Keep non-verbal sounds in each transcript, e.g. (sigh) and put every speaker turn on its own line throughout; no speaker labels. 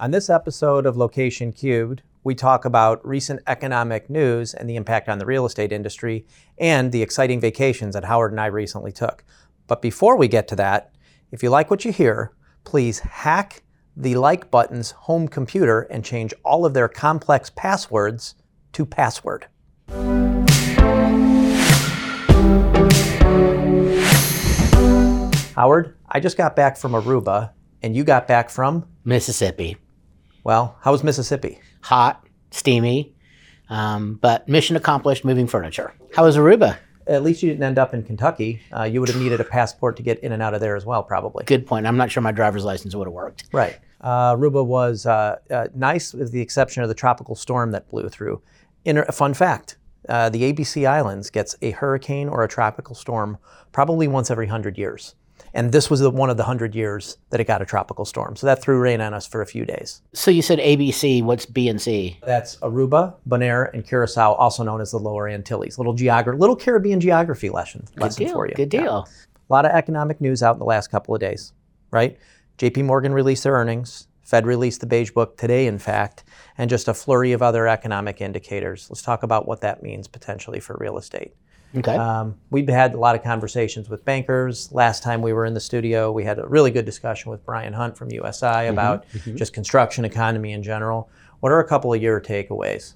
On this episode of Location Cubed, we talk about recent economic news and the impact on the real estate industry and the exciting vacations that Howard and I recently took. But before we get to that, if you like what you hear, please hack the like button's home computer and change all of their complex passwords to password. Howard, I just got back from Aruba, and you got back from,
Mississippi.
Well, how was Mississippi?
Hot, steamy, um, but mission accomplished moving furniture. How was Aruba?
At least you didn't end up in Kentucky. Uh, you would have needed a passport to get in and out of there as well, probably.
Good point. I'm not sure my driver's license would have worked.
Right. Uh, Aruba was uh, uh, nice, with the exception of the tropical storm that blew through. Inter- fun fact: uh, the ABC Islands gets a hurricane or a tropical storm probably once every hundred years, and this was the, one of the hundred years that it got a tropical storm. So that threw rain on us for a few days.
So you said ABC. What's B and C?
That's Aruba, Bonaire, and Curacao, also known as the Lower Antilles. Little geogra- little Caribbean geography lesson, lesson
deal.
for you.
Good
Yeah.
deal.
A lot of economic news out in the last couple of days, right? JP Morgan released their earnings. Fed released the beige book today, in fact, and just a flurry of other economic indicators. Let's talk about what that means potentially for real estate.
Okay.
Um, we've had a lot of conversations with bankers. Last time we were in the studio, we had a really good discussion with Brian Hunt from USI about just construction economy in general. What are a couple of your takeaways?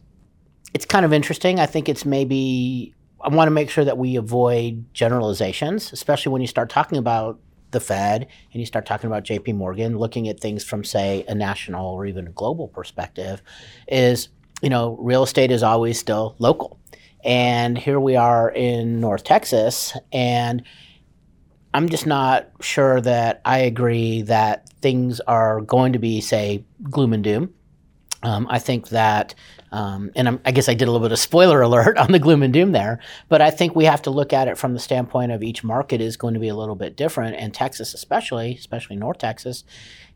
it's kind of interesting. I think it's maybe I want to make sure that we avoid generalizations, especially when you start talking about the Fed and you start talking about JP Morgan, looking at things from say a national or even a global perspective is, you know, real estate is always still local. And here we are in North Texas and I'm just not sure that I agree that things are going to be, say, gloom and doom. Um, I think that, um, and I'm, I guess I did a little bit of spoiler (laughs) alert on the gloom and doom there, but I think we have to look at it from the standpoint of each market is going to be a little bit different, and Texas, especially, especially North Texas,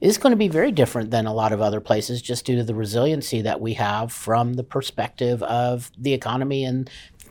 is going to be very different than a lot of other places just due to the resiliency that we have from the perspective of the economy and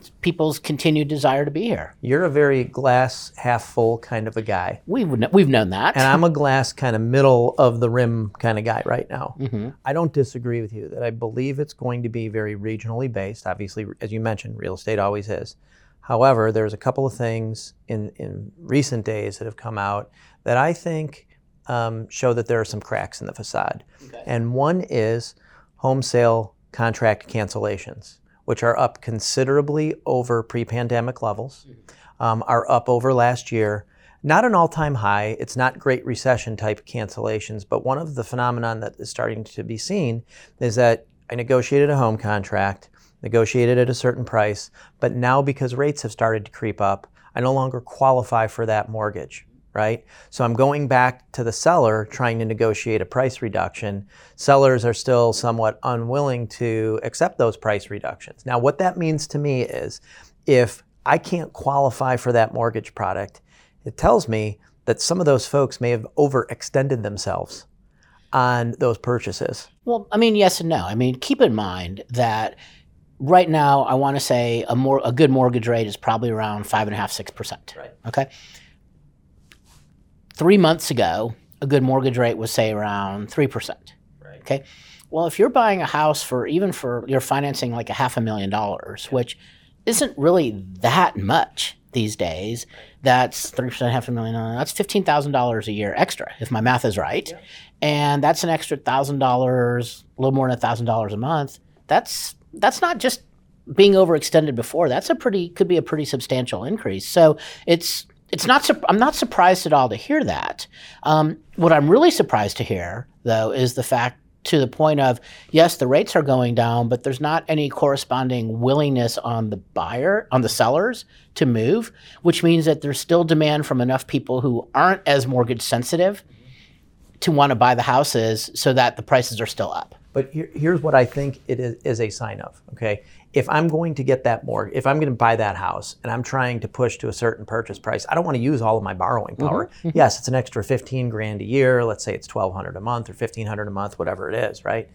people's continued desire to be here.
You're a very glass half full kind of a guy.
We've, we've known that.
And I'm a glass kind of middle of the rim kind of guy right now.
Mm-hmm.
I don't disagree with you that I believe it's going to be very regionally based. Obviously, as you mentioned, real estate always is. However, there's a couple of things in, in recent days that have come out that I think um, show that there are some cracks in the facade. And one is home sale contract cancellations, which are up considerably over pre pandemic levels, um, are up over last year. Not an all time high. It's not Great Recession type cancellations, but one of the phenomenon that is starting to be seen is that I negotiated a home contract, negotiated at a certain price, but now because rates have started to creep up, I no longer qualify for that mortgage right? So I'm going back to the seller trying to negotiate a price reduction. Sellers are still somewhat unwilling to accept those price reductions. Now, what that means to me is if I can't qualify for that mortgage product, it tells me that some of those folks may have overextended themselves on those purchases.
Well, I mean, yes and no. I mean, keep in mind that right now, I want to say a more a good mortgage rate is probably around five and a half, six percent.
Right.
Okay. Three months ago, a good mortgage rate was say around three percent.
Right.
Okay. Well, if you're buying a house for even for you're financing like a half a million dollars, which isn't really that much these days. That's three percent, half a million. dollars. That's fifteen thousand dollars a year extra, if my math is right. And that's an extra thousand dollars, a little more than a thousand dollars a month. That's that's not just being overextended before. That's a pretty could be a pretty substantial increase. So it's it's not. sup- I'm not surprised at all to hear that. Um, what I'm really surprised to hear, though, is the fact to the point of yes, the rates are going down, but there's not any corresponding willingness on the buyer, on the sellers to move, which means that there's still demand from enough people who aren't as mortgage sensitive to want to buy the houses so that the prices are still up.
But here, here's what I think it is, is a sign of. Okay, if I'm going to get that mortgage, if I'm going to buy that house, and I'm trying to push to a certain purchase price, I don't want to use all of my borrowing mm-hmm. power. Mm-hmm. Yes, it's an extra 15 grand a year. Let's say it's 1,200 a month or 1,500 a month, whatever it is, right?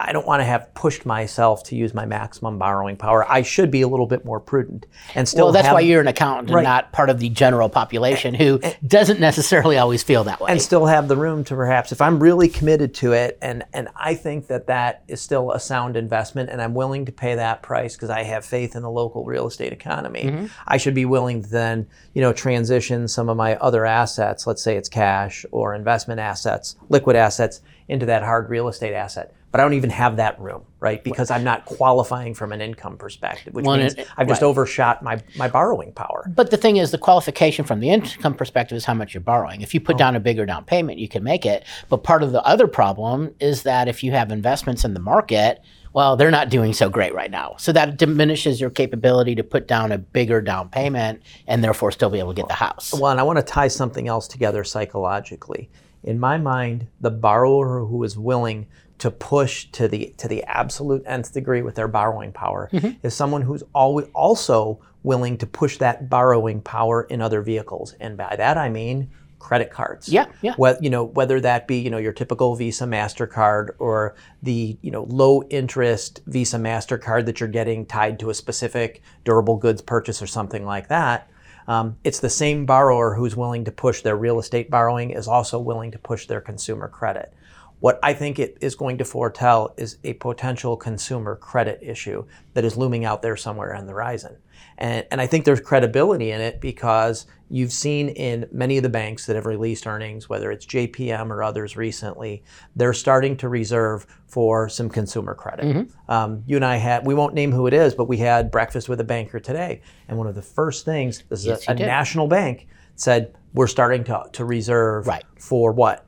I don't want to have pushed myself to use my maximum borrowing power. I should be a little bit more prudent and still.
Well, that's
have,
why you're an accountant
Right.
and not part of the general population who doesn't necessarily always feel that way.
and still have the room to perhaps if I'm really committed to it and and I think that that is still a sound investment and I'm willing to pay that price because I have faith in the local real estate economy
Mm-hmm.
I should be willing to then you know transition some of my other assets let's say it's cash or investment assets liquid assets into that hard real estate asset but I don't even have that room right because I'm not qualifying from an income perspective which
Well,
means
it-
I've just
right.
overshot my my borrowing power
But the thing is, the qualification from the income perspective is how much you're borrowing. If you
Oh.
put down a bigger down payment, you can make it. But part of the other problem is that if you have investments in the market, well, they're not doing so great right now. So that diminishes your capability to put down a bigger down payment and therefore still be able to get the house.
Well, and I want to tie something else together psychologically. In my mind, the borrower who is willing to push to the to the absolute nth degree with their borrowing power is someone who's always also willing to push that borrowing power in other vehicles. And by that I mean credit cards.
Yeah, yeah.
Whether, you know, whether that be, you know, your typical Visa MasterCard or the, you know, low interest Visa MasterCard that you're getting tied to a specific durable goods purchase or something like that. Um, it's the same borrower who's willing to push their real estate borrowing is also willing to push their consumer credit. What I think it is going to foretell is a potential consumer credit issue that is looming out there somewhere on the horizon. And, and I think there's credibility in it because you've seen in many of the banks that have released earnings, whether it's JPM or others recently, they're starting to reserve for some consumer credit. Um, you and I had, we won't name who it is, but we had breakfast with a banker today. And one of the first things, this is
Yes,
a, a national bank, said, we're starting to, to reserve
Right.
for what?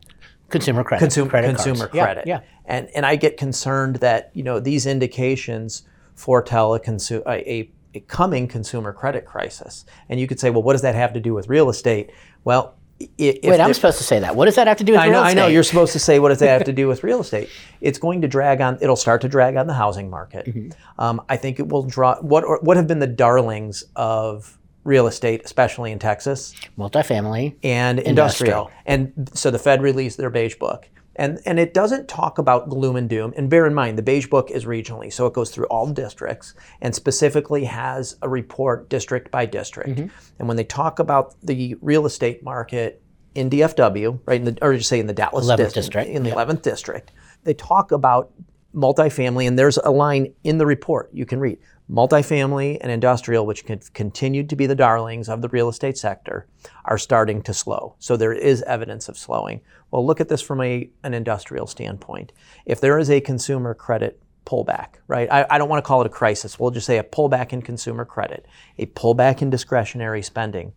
Consumer credit.
consumer
credit
consumer
Yeah,
credit.
Yeah.
And and I get concerned that you know these indications foretell a, consu- a, a, coming consumer credit crisis. And you could say, well, what does that have to do with real estate? Well, if
Wait, I'm supposed to say that. What does that have to do with real estate?
I
real
know, I know. You're supposed to say what does that have to do with real estate? It's going to drag on. It'll start to drag on the housing market.
Mm-hmm.
Um, I think it will draw. What what have been the darlings of real estate, especially in Texas?
multifamily.
and
Industrial.
industrial. And so the Fed released their beige book. And, and it doesn't talk about gloom and doom. And bear in mind, the beige book is regionally, so it goes through all districts and specifically has a report district by district. Mm-hmm. And when they talk about the real estate market in DFW, right, in the, or just say in the Dallas
11th district,
in the 11th district, they talk about multifamily, and there's a line in the report you can read multifamily and industrial, which can continued to be the darlings of the real estate sector, are starting to slow. So there is evidence of slowing. Well, look at this from a, an industrial standpoint. If there is a consumer credit pullback, right? I, I don't want to call it a crisis. We'll just say a pullback in consumer credit, a pullback in discretionary spending.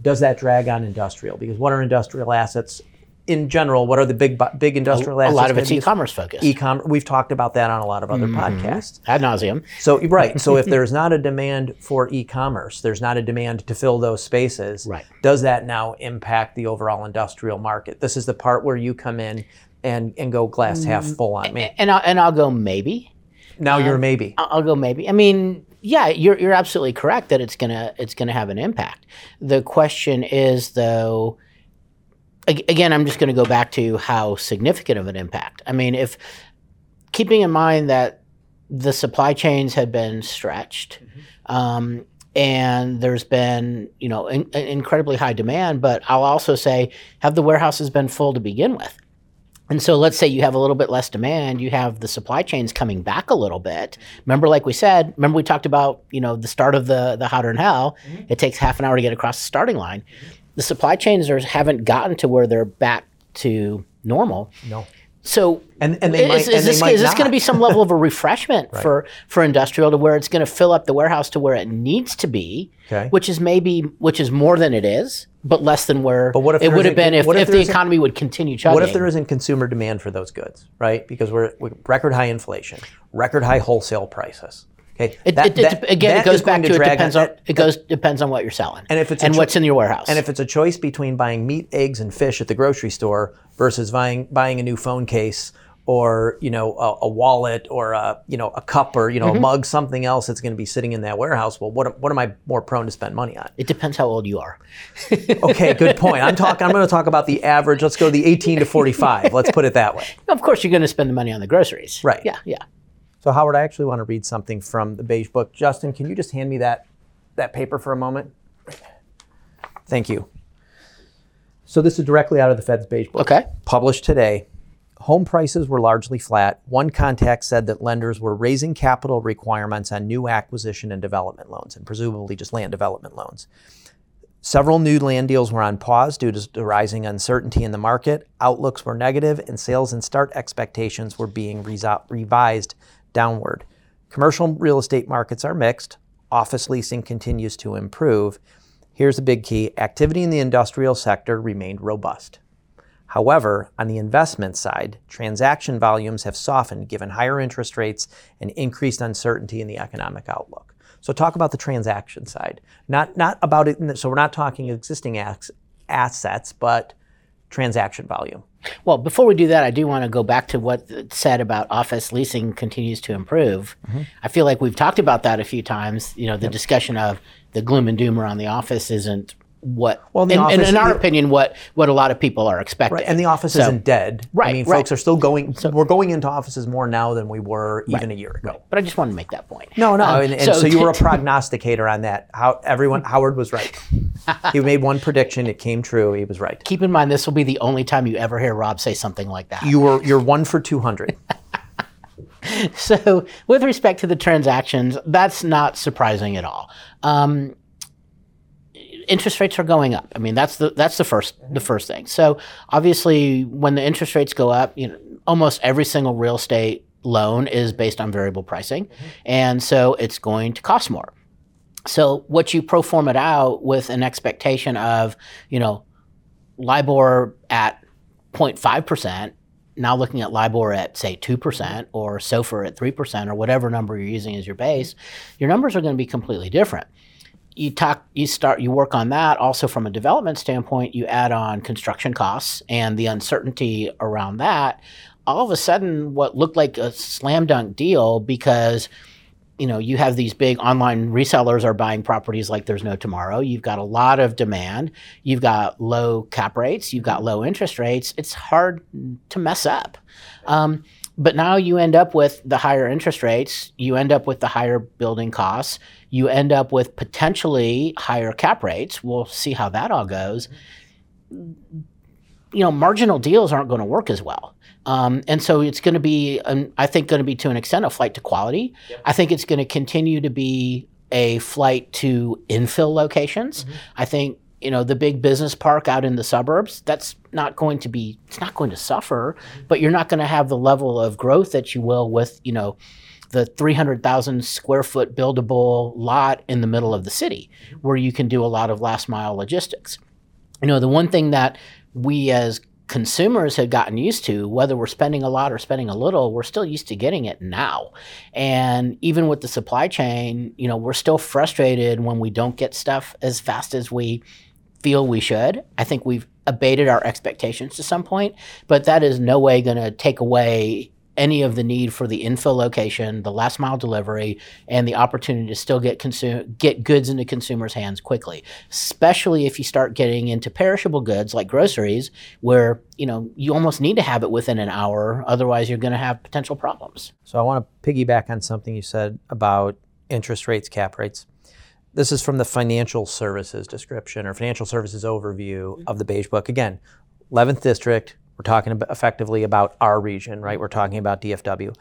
Does that drag on industrial? Because what are industrial assets in general? What are the big big industrial
A
assets?
lot of it's e-commerce focused.
E-commerce. We've talked about that on a lot of other mm-hmm. podcasts.
Ad nauseum.
So right. So if (laughs) there's not a demand for e-commerce, there's not a demand to fill those spaces.
Right.
Does that now impact the overall industrial market? This is the part where you come in and and go glass mm. half full on me.
And I'll, and I'll go maybe.
Now you're um, maybe.
I'll I'll go maybe. I mean, yeah, you're you're absolutely correct that it's gonna it's gonna have an impact. The question is though. Ag- Again, I'm just going to go back to how significant of an impact. I mean, if keeping in mind that the supply chains had been stretched, mm-hmm. um, and there's been you know in, in- incredibly high demand, but I'll also say have the warehouses been full to begin with? And so let's say you have a little bit less demand, you have the supply chains coming back a little bit. Mm-hmm. Remember, like we said, remember we talked about, you know, the start of the the hotter than hell. Mm-hmm. It takes half an hour to get across the starting line. The supply chains are, haven't gotten to where they're back to normal.
No.
So
And and they
is,
might
is
and
this,
they might
is this going to be some level of a (laughs) refreshment for for industrial to where it's going to fill up the warehouse to where it needs to be,
Okay.
which is maybe which is more than it is, but less than where
what if
it would have been if,
if
if the economy would continue chugging.
What if there isn't consumer demand for those goods, right? Because we're, we're record high inflation, record high wholesale prices. Okay.
It,
That-
it, it,
that-
again,
that
it goes back
to
to, it depends
on-
on it goes depends on what you're selling
And if it's
and
cho-
what's in your warehouse.
And if it's a choice between buying meat, eggs, and fish at the grocery store versus buying buying a new phone case or you know a, a wallet or a you know a cup or you know a mm-hmm. mug, something else that's going to be sitting in that warehouse. Well, what what am I more prone to spend money on?
It depends how old you are. (laughs)
Okay, good point. I'm talking. I'm going to talk about the average. Let's go the 18 to 45. Let's put it that way. (laughs)
Of course, you're going to spend the money on the groceries.
Right.
Yeah, yeah.
So Howard, I actually want to read something from the beige book. Justin, can you just hand me that that paper for a moment? Thank you. So this is directly out of the Fed's beige book.
Okay.
Published today. Home prices were largely flat. One contact said that lenders were raising capital requirements on new acquisition and development loans, and presumably just land development loans. Several new land deals were on pause due to rising uncertainty in the market. Outlooks were negative, and sales and start expectations were being reso- revised downward. Commercial real estate markets are mixed. Office leasing continues to improve. Here's the big key activity in the industrial sector remained robust. However, on the investment side, transaction volumes have softened given higher interest rates and increased uncertainty in the economic outlook. So talk about the transaction side. Not not about it so we're not talking existing assets, but transaction volume.
Well, before we do that, I do want to go back to what said about office leasing continues to improve.
Mm-hmm.
I feel like we've talked about that a few times. You know, the discussion of the gloom and doom around the office isn't what,
Well,
in, in-
office-
in our
the-
opinion, what what a lot of people are expecting.
Right, and the office
So-
isn't dead.
right I
mean,
right.
folks are still going. we're going into offices more now than we were even a year ago.
But I just wanted to make that point.
No, no,
Um,
and, and so, you were a (laughs)
to-
prognosticator on that. How everyone Howard was right. he made one prediction, it came true. He was right.
keep in mind this will be the only time you ever hear Rob say something like that.
You were you're one for two hundred. (laughs)
So, with respect to the transactions, that's not surprising at all. Um, interest rates are going up. I mean, that's the that's the first the first thing. So, obviously, when the interest rates go up, you know, almost every single real estate loan is based on variable pricing, and so it's going to cost more. So, what you pro forma it out with an expectation of, you know, LIBOR at 0.5 percent now looking at LIBOR at say 2% or SOFR at 3% or whatever number you're using as your base, your numbers are going to be completely different. You talk you start you work on that. Also from a development standpoint, you add on construction costs and the uncertainty around that. All of a sudden what looked like a slam dunk deal because you know you have these big online resellers are buying properties like there's no tomorrow. You've got a lot of demand. You've got low cap rates. You've got low interest rates. It's hard to mess up. Um, but now you end up with the higher interest rates you end up with the higher building costs you end up with potentially higher cap rates we'll see how that all goes you know, marginal deals aren't going to work as well. Um, and so it's going to be, um, I think, going to be to an extent a flight to quality. I think it's going to continue to be a flight to infill locations. I think you know the big business park out in the suburbs. That's not going to be. It's not going to suffer, but you're not going to have the level of growth that you will with you know the 300,000 square foot buildable lot in the middle of the city, where you can do a lot of last mile logistics you know the one thing that we as consumers have gotten used to whether we're spending a lot or spending a little we're still used to getting it now and even with the supply chain you know we're still frustrated when we don't get stuff as fast as we feel we should i think we've abated our expectations to some point but that is no way going to take away any of the need for the infill location, the last mile delivery, and the opportunity to still get consume get goods into consumers' hands quickly. Especially if you start getting into perishable goods like groceries, where you know you almost need to have it within an hour, otherwise you're going to have potential problems.
So I want to piggyback on something you said about interest rates, cap rates. This is from the financial services description or financial services overview mm-hmm. of the Beige Book. Again, 11th District, we're talking about effectively about our region, right? We're talking about DFW.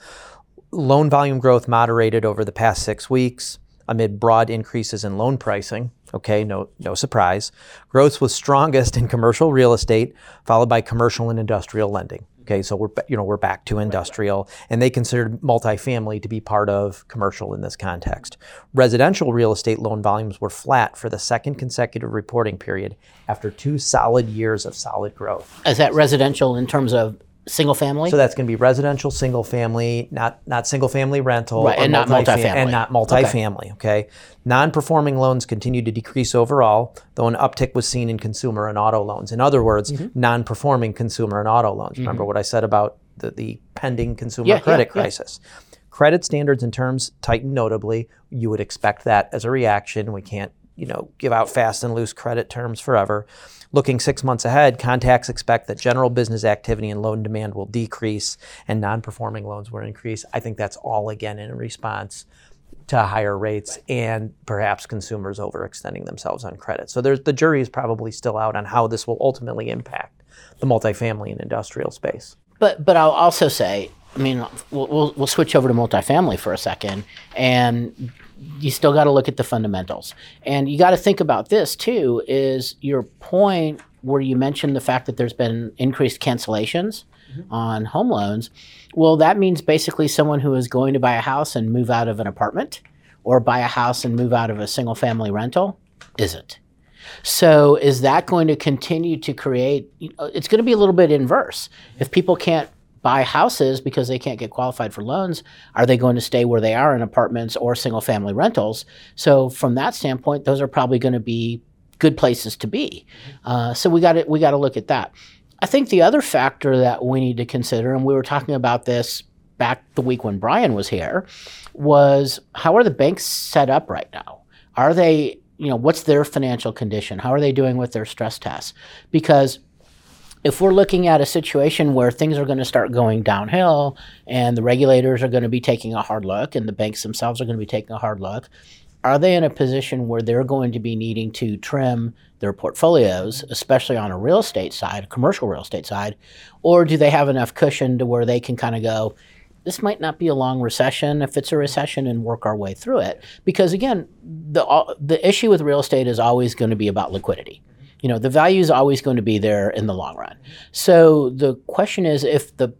Loan volume growth moderated over the past six weeks amid broad increases in loan pricing. Okay, no, no surprise. Growth was strongest in commercial real estate, followed by commercial and industrial lending. Okay, so we're you know we're back to industrial, and they considered multifamily to be part of commercial in this context. Residential real estate loan volumes were flat for the second consecutive reporting period after two solid years of solid growth.
Is that residential in terms of single family?
So that's going to be residential, single family, not not single family rental,
Right, and not
multifam-
multifamily.
and not multifamily. Okay, non-performing loans continue to decrease overall, though an uptick was seen in consumer and auto loans. In other words,
Mm-hmm.
non-performing consumer and auto loans. Remember what I said about the, the pending consumer
Yeah, yeah,
credit
yeah.
crisis. Credit standards and terms tightened notably. You would expect that as a reaction. We can't, you know, give out fast and loose credit terms forever. Looking six months ahead, contacts expect that general business activity and loan demand will decrease and non-performing loans will increase. I think that's all again in response to higher rates and perhaps consumers overextending themselves on credit. So there's the jury is probably still out on how this will ultimately impact the multifamily and industrial space.
But but I'll also say, I mean, we'll we'll, we'll switch over to multifamily for a second, and you still got to look at the fundamentals, and you got to think about this too. Is your point where you mentioned the fact that there's been increased cancellations mm-hmm. on home loans? Well, that means basically someone who is going to buy a house and move out of an apartment, or buy a house and move out of a single family rental, isn't. So is that going to continue to create? you know, It's going to be a little bit inverse. Mm-hmm. If people can't buy houses because they can't get qualified for loans, are they going to stay where they are in apartments or single family rentals? So from that standpoint, those are probably going to be good places to be. Uh, so we got to we got to look at that. I think the other factor that we need to consider, and we were talking about this back the week when Brian was here, was how are the banks set up right now? Are they, you know, what's their financial condition? How are they doing with their stress tests? Because if we're looking at a situation where things are going to start going downhill and the regulators are going to be taking a hard look and the banks themselves are going to be taking a hard look, are they in a position where they're going to be needing to trim their portfolios, especially on a real estate side, commercial real estate side, or do they have enough cushion to where they can kind of go, this might not be a long recession. If it's a recession and work our way through it. Because again the the issue with real estate is always going to be about liquidity you know the value is always going to be there in the long run. So the question is if the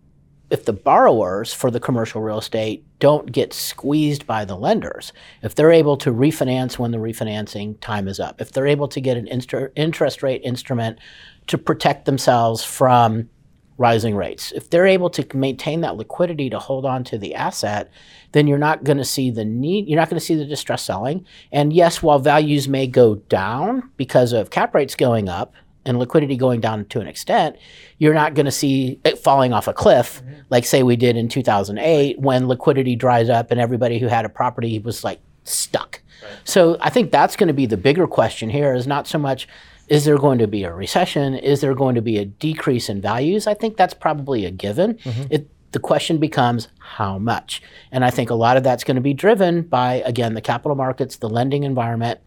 if the borrowers for the commercial real estate don't get squeezed by the lenders, if they're able to refinance when the refinancing time is up, if they're able to get an inter- interest rate instrument to protect themselves from rising rates, if they're able to maintain that liquidity to hold on to the asset, then you're not going to see the need, you're not going to see the distress selling. And yes, while values may go down because of cap rates going up, and liquidity going down to an extent, you're not going to see it falling off a cliff mm-hmm. like say we did in 2008 when liquidity dries up and everybody who had a property was like stuck. So I think that's going to be the bigger question here is not so much is there going to be a recession? Is there going to be a decrease in values? I think that's probably a given. Mm-hmm. It, the question becomes how much. And I think a lot of that's going to be driven by, again, the capital markets, the lending environment,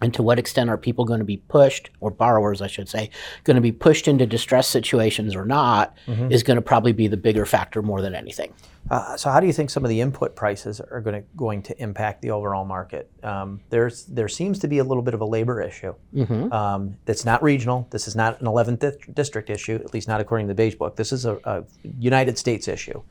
and to what extent are people going to be pushed, or borrowers, I should say, going to be pushed into distress situations or not, is going to probably be the bigger factor more than anything.
Uh, so, how do you think some of the input prices are going to going to impact the overall market? Um, there's there seems to be a little bit of a labor issue. Um, that's not regional. This is not an 11th district issue, at least not according to the Beige Book. This is a, a United States issue.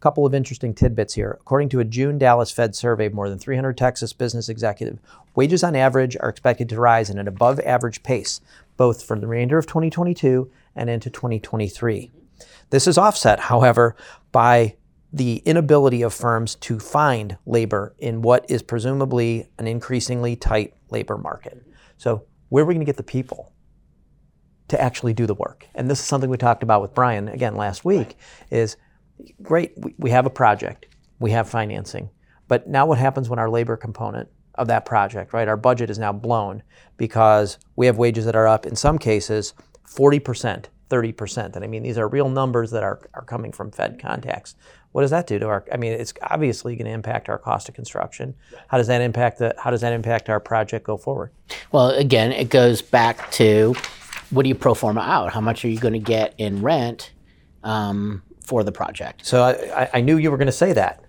Couple of interesting tidbits here. According to a June Dallas Fed survey of more than 300 Texas business executives, wages on average are expected to rise at an above average pace, both for the remainder of 2022 and into 2023. This is offset, however, by the inability of firms to find labor in what is presumably an increasingly tight labor market. So, where are we going to get the people to actually do the work? And this is something we talked about with Brian again last week is great, we, have a project, we have financing, but now what happens when our labor component of that project, right? Our budget is now blown because we have wages that are up in some cases 40%, 30%. And I mean, these are real numbers that are, are coming from Fed contacts. What does that do to our? I mean, it's obviously going to impact our cost of construction. How does that impact the? How does that impact our project go forward?
Well, again, it goes back to what do you pro forma out? How much are you going to get in rent um, for the project?
So I, I- knew you were going to say that.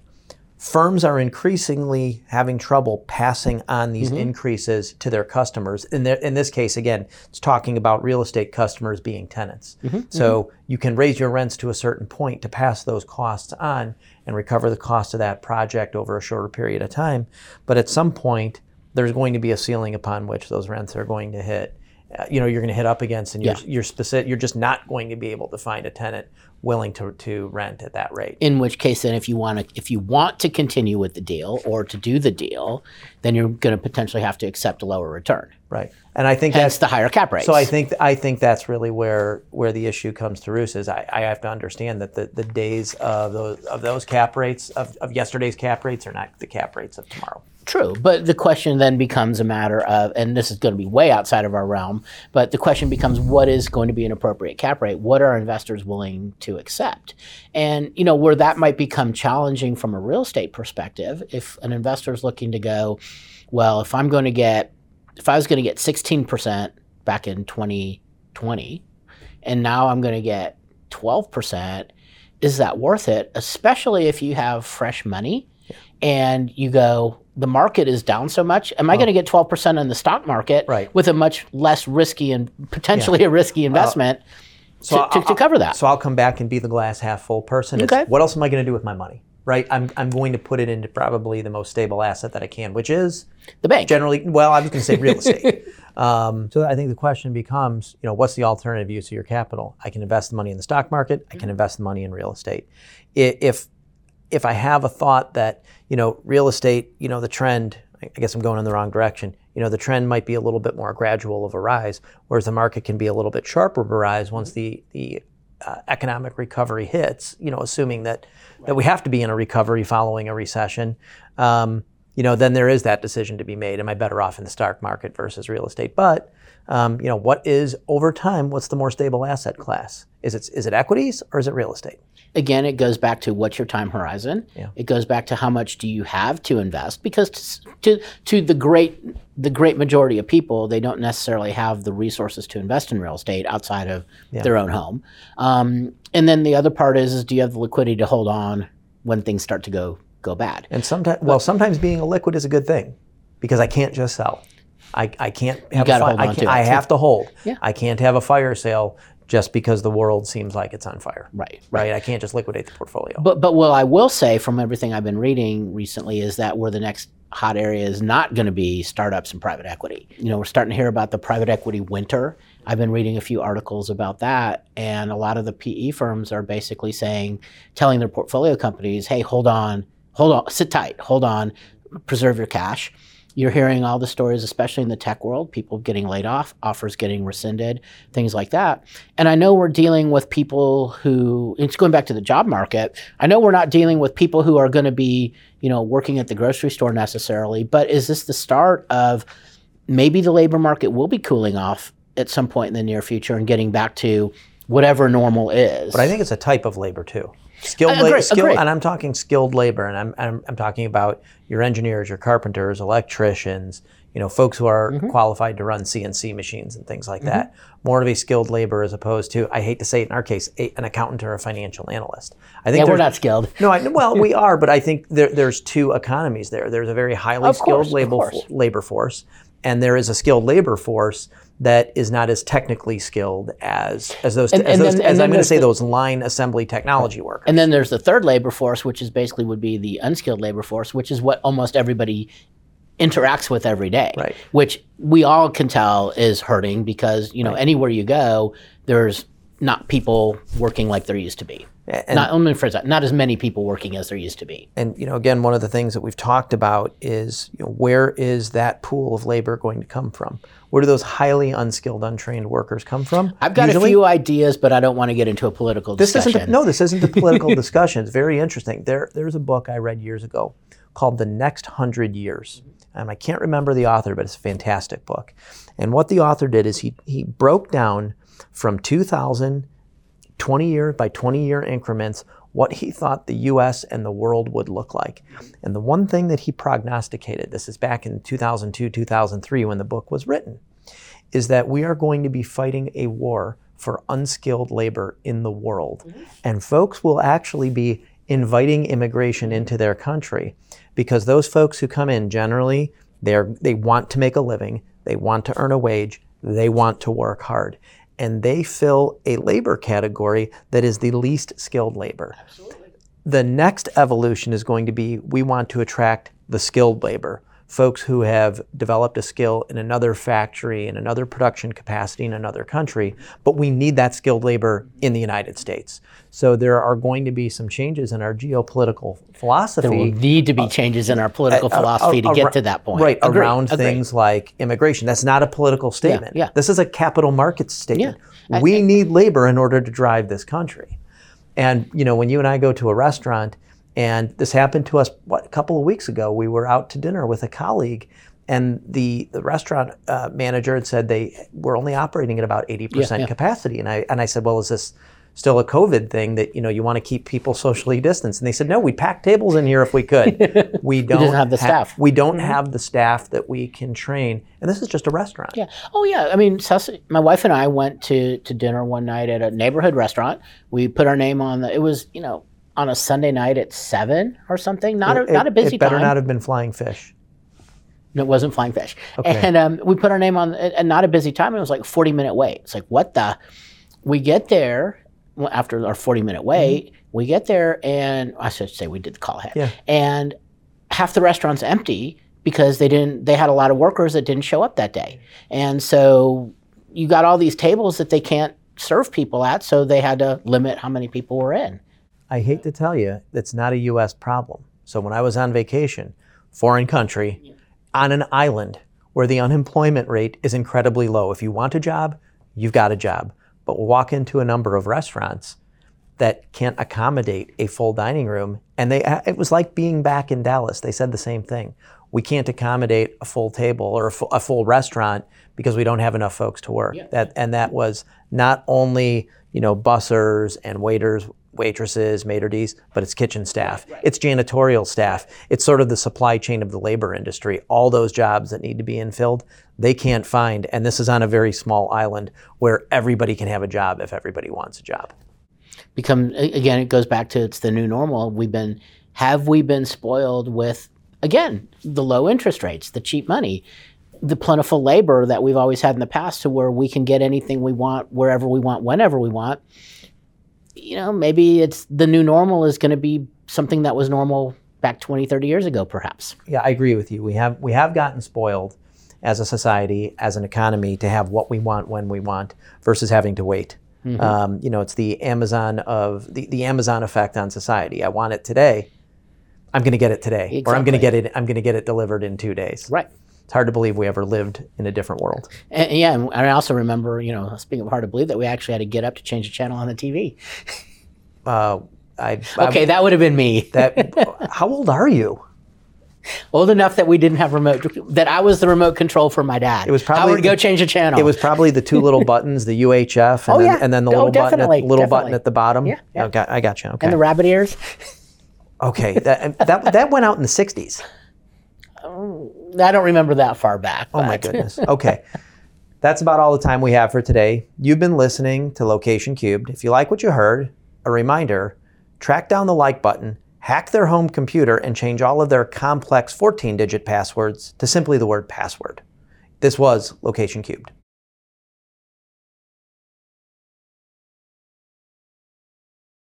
Firms are increasingly having trouble passing on these mm-hmm. increases to their customers. In, their, in this case, again, it's talking about real estate customers being tenants. Mm-hmm. Mm-hmm. So you can raise your rents to a certain point to pass those costs on and recover the cost of that project over a shorter period of time. But at some point, there's going to be a ceiling upon which those rents are going to hit. Uh, you know you're going to hit up against, and you're
Yeah.
you're specific. You're just not going to be able to find a tenant willing to to rent at that rate.
In which case, then, if you want to, if you want to continue with the deal or to do the deal, then you're going to potentially have to accept a lower return.
Right. And I think
Hence
that's
the higher cap rates.
So I think I think that's really where where the issue comes to roost is I, I have to understand that the, the days of those of those cap rates of, of yesterday's cap rates are not the cap rates of tomorrow.
True, but the question then becomes a matter of, and this is going to be way outside of our realm, but the question becomes what is going to be an appropriate cap rate? What are investors willing to accept? And, you know, where that might become challenging from a real estate perspective, if an investor is looking to go, well, if I'm going to get, if I was going to get 16% back in 2020, and now I'm going to get 12%, is that worth it? Especially if you have fresh money and you go, the market is down so much. Am I going to get 12% in the stock market
Right.
with a much less risky and potentially a risky investment
So
to, to,
I'll-
to cover that?
So I'll come back and be the glass half full person. It's,
Okay.
what else am I going to do with my money? Right. I'm, I'm going to put it into probably the most stable asset that I can, which is
the bank.
generally well i was going to say real (laughs) estate um, so i think the question becomes you know what's the alternative use of your capital i can invest the money in the stock market i can invest the money in real estate if if i have a thought that you know real estate you know the trend i guess i'm going in the wrong direction you know the trend might be a little bit more gradual of a rise whereas the market can be a little bit sharper of a rise once the the uh, economic recovery hits, you know, assuming that that we have to be in a recovery following a recession, um, you know, then there is that decision to be made. Am I better off in the stock market versus real estate? But um, you know, what is over time? What's the more stable asset class? Is it is it equities or is it real estate?
Again, it goes back to what's your time horizon.
Yeah.
It goes back to how much do you have to invest because to, to to the great the great majority of people, they don't necessarily have the resources to invest in real estate outside of their own home. Um, and then the other part is, is do you have the liquidity to hold on when things start to go go bad?
And sometimes, well, sometimes being a liquid is a good thing because I can't just sell. I, I can't have a fi-
hold
I, can't, I have to hold.
Yeah.
I can't have a fire sale just because the world seems like it's on fire.
Right.
Right. I can't just liquidate the portfolio.
But but what I will say from everything I've been reading recently is that where the next hot area is not going to be startups and private equity. You know, we're starting to hear about the private equity winter. I've been reading a few articles about that, and a lot of the PE firms are basically saying, telling their portfolio companies, "Hey, hold on, hold on, sit tight, hold on, preserve your cash." You're hearing all the stories, especially in the tech world, people getting laid off, offers getting rescinded, things like that. And I know we're dealing with people who, it's going back to the job market. I know we're not dealing with people who are going to be, you know, working at the grocery store necessarily, but is this the start of maybe the labor market will be cooling off at some point in the near future and getting back to whatever normal is?
But I think it's a type of labor too. Skilled,
agree,
labor, skill,
agree.
and I'm talking skilled labor, and I'm, I'm I'm talking about your engineers, your carpenters, electricians, you know, folks who are
Mm-hmm.
qualified to run CNC machines and things like that. More of a skilled labor as opposed to, I hate to say it in our case, a, an accountant or a financial analyst. I think
yeah, we're not skilled.
No, I, well, we (laughs) are, but I think there, there's two economies there. There's a very highly
Of
skilled
course,
labor, labor force, and there is a skilled labor force that is not as technically skilled as as those.
And-
as,
and
those
then-
as I'm going to say,
the-
those line assembly technology workers.
And then there's the third labor force, which is basically would be the unskilled labor force, which is what almost everybody interacts with every day.
Right.
Which we all can tell is hurting because, you know, anywhere you go, there's not people working like there used to be.
And-
not only for that, not as many people working as there used to be.
And you know, again, one of the things that we've talked about is you know, where is that pool of labor going to come from? Where do those highly unskilled, untrained workers come from?
I've got
Usually-
a few ideas, but I don't want to get into a political
This
discussion.
isn't a, no, this isn't a political (laughs) discussion. It's very interesting. There, there's a book I read years ago called The Next Hundred Years. And I can't remember the author, but it's a fantastic book. And what the author did is he, he broke down from 2000, 20 year by 20 year increments, what he thought the US and the world would look like. And the one thing that he prognosticated, this is back in 2002, 2003 when the book was written, is that we are going to be fighting a war for unskilled labor in the world. And folks will actually be inviting immigration into their country because those folks who come in generally they're they want to make a living, they want to earn a wage, they want to work hard. And they fill a labor category that is the least skilled labor. The next evolution is going to be we want to attract the skilled labor folks who have developed a skill in another factory, in another production capacity in another country, but we need that skilled labor in the United States. So there are going to be some changes in our geopolitical philosophy.
There will need to be uh, changes in our political uh, uh, philosophy to get to that point.
Right,
Agreed,
around
agreed.
things like immigration. That's not a political statement.
yeah.
This is a capital markets statement.
I-
we need labor in order to drive this country. And you know, when you and I go to a restaurant, and this happened to us what a couple of weeks ago, we were out to dinner with a colleague, and the the restaurant uh, manager had said they were only operating at about eighty percent
yeah.
capacity, and I and I said, well, is this still a COVID thing that you know you want to keep people socially distanced? And they said, no, we'd pack tables in here if we could. (laughs) We don't
have the
ha-
staff.
We don't have the staff that we can train, and this is just a restaurant.
Yeah. Oh, yeah. I mean, my wife and I went to, to dinner one night at a neighborhood restaurant. We put our name on the. It was you know on a Sunday night at seven or something. Not a,
It-
not a busy
It better
time.
not have been flying fish.
No, it wasn't flying fish.
Okay.
And um, we put our name on, and not a busy time. It was like forty minute wait. It's like what the? We get there after our forty minute wait. We get there, and I should say we did the call ahead.
Yeah.
And half the restaurant's empty because they didn't. They had a lot of workers that didn't show up that day, and so you got all these tables that they can't serve people at. So they had to limit how many people were in.
I hate to tell you, it's not a U.S. problem. So when I was on vacation, foreign country, on an island where the unemployment rate is incredibly low. If you want a job, you've got a job. But we'll walk into a number of restaurants that can't accommodate a full dining room, and they uh, it was like being back in Dallas. They said the same thing. We can't accommodate a full table or a full, a full restaurant because we don't have enough folks to work. That and that was not only you know bussers and waiters, waitresses, maitre d's, but it's kitchen staff, it's janitorial staff, it's sort of the supply chain of the labor industry. All those jobs that need to be infilled, they can't find, and this is on a very small island where everybody can have a job if everybody wants a job.
become again it goes back to it's the new normal we've been have we been spoiled with again the low interest rates the cheap money the plentiful labor that we've always had in the past to where we can get anything we want wherever we want whenever we want you know maybe it's the new normal is going to be something that was normal back 20 30 years ago perhaps
Yeah, I agree with you. We have we have gotten spoiled as a society, as an economy, to have what we want when we want versus having to wait. Um, you know, it's the Amazon of the, the Amazon effect on society. I want it today. I'm going to get it today, or I'm going to get it. I'm going to get it delivered in two days.
right
It's hard to believe we ever lived in a different world.
and, yeah and i also remember you know speaking of hard to believe that we actually had to get up to change the channel on the tv
Uh, I, I-
okay that would have been me
that. (laughs) how old are you?
Old enough that we didn't have remote, that I was the remote control for my dad. It
was probably
I would go
the-
change a channel.
It was probably the two (laughs) little buttons, the UHF, and,
Oh,
then,
yeah.
and then the
Oh,
little button, at,
definitely,
button at the bottom.
Yeah, yeah.
Okay, I got you. Okay.
and the rabbit ears.
Okay, that, that that went out in the '60s.
I don't remember that far back.
Oh my goodness. (laughs) Okay, that's about all the time we have for today. You've been listening to Location Cubed. If you like what you heard, a reminder: track down the like button, hack their home computer, and change all of their complex 14-digit passwords to simply the word password. This was Location Cubed.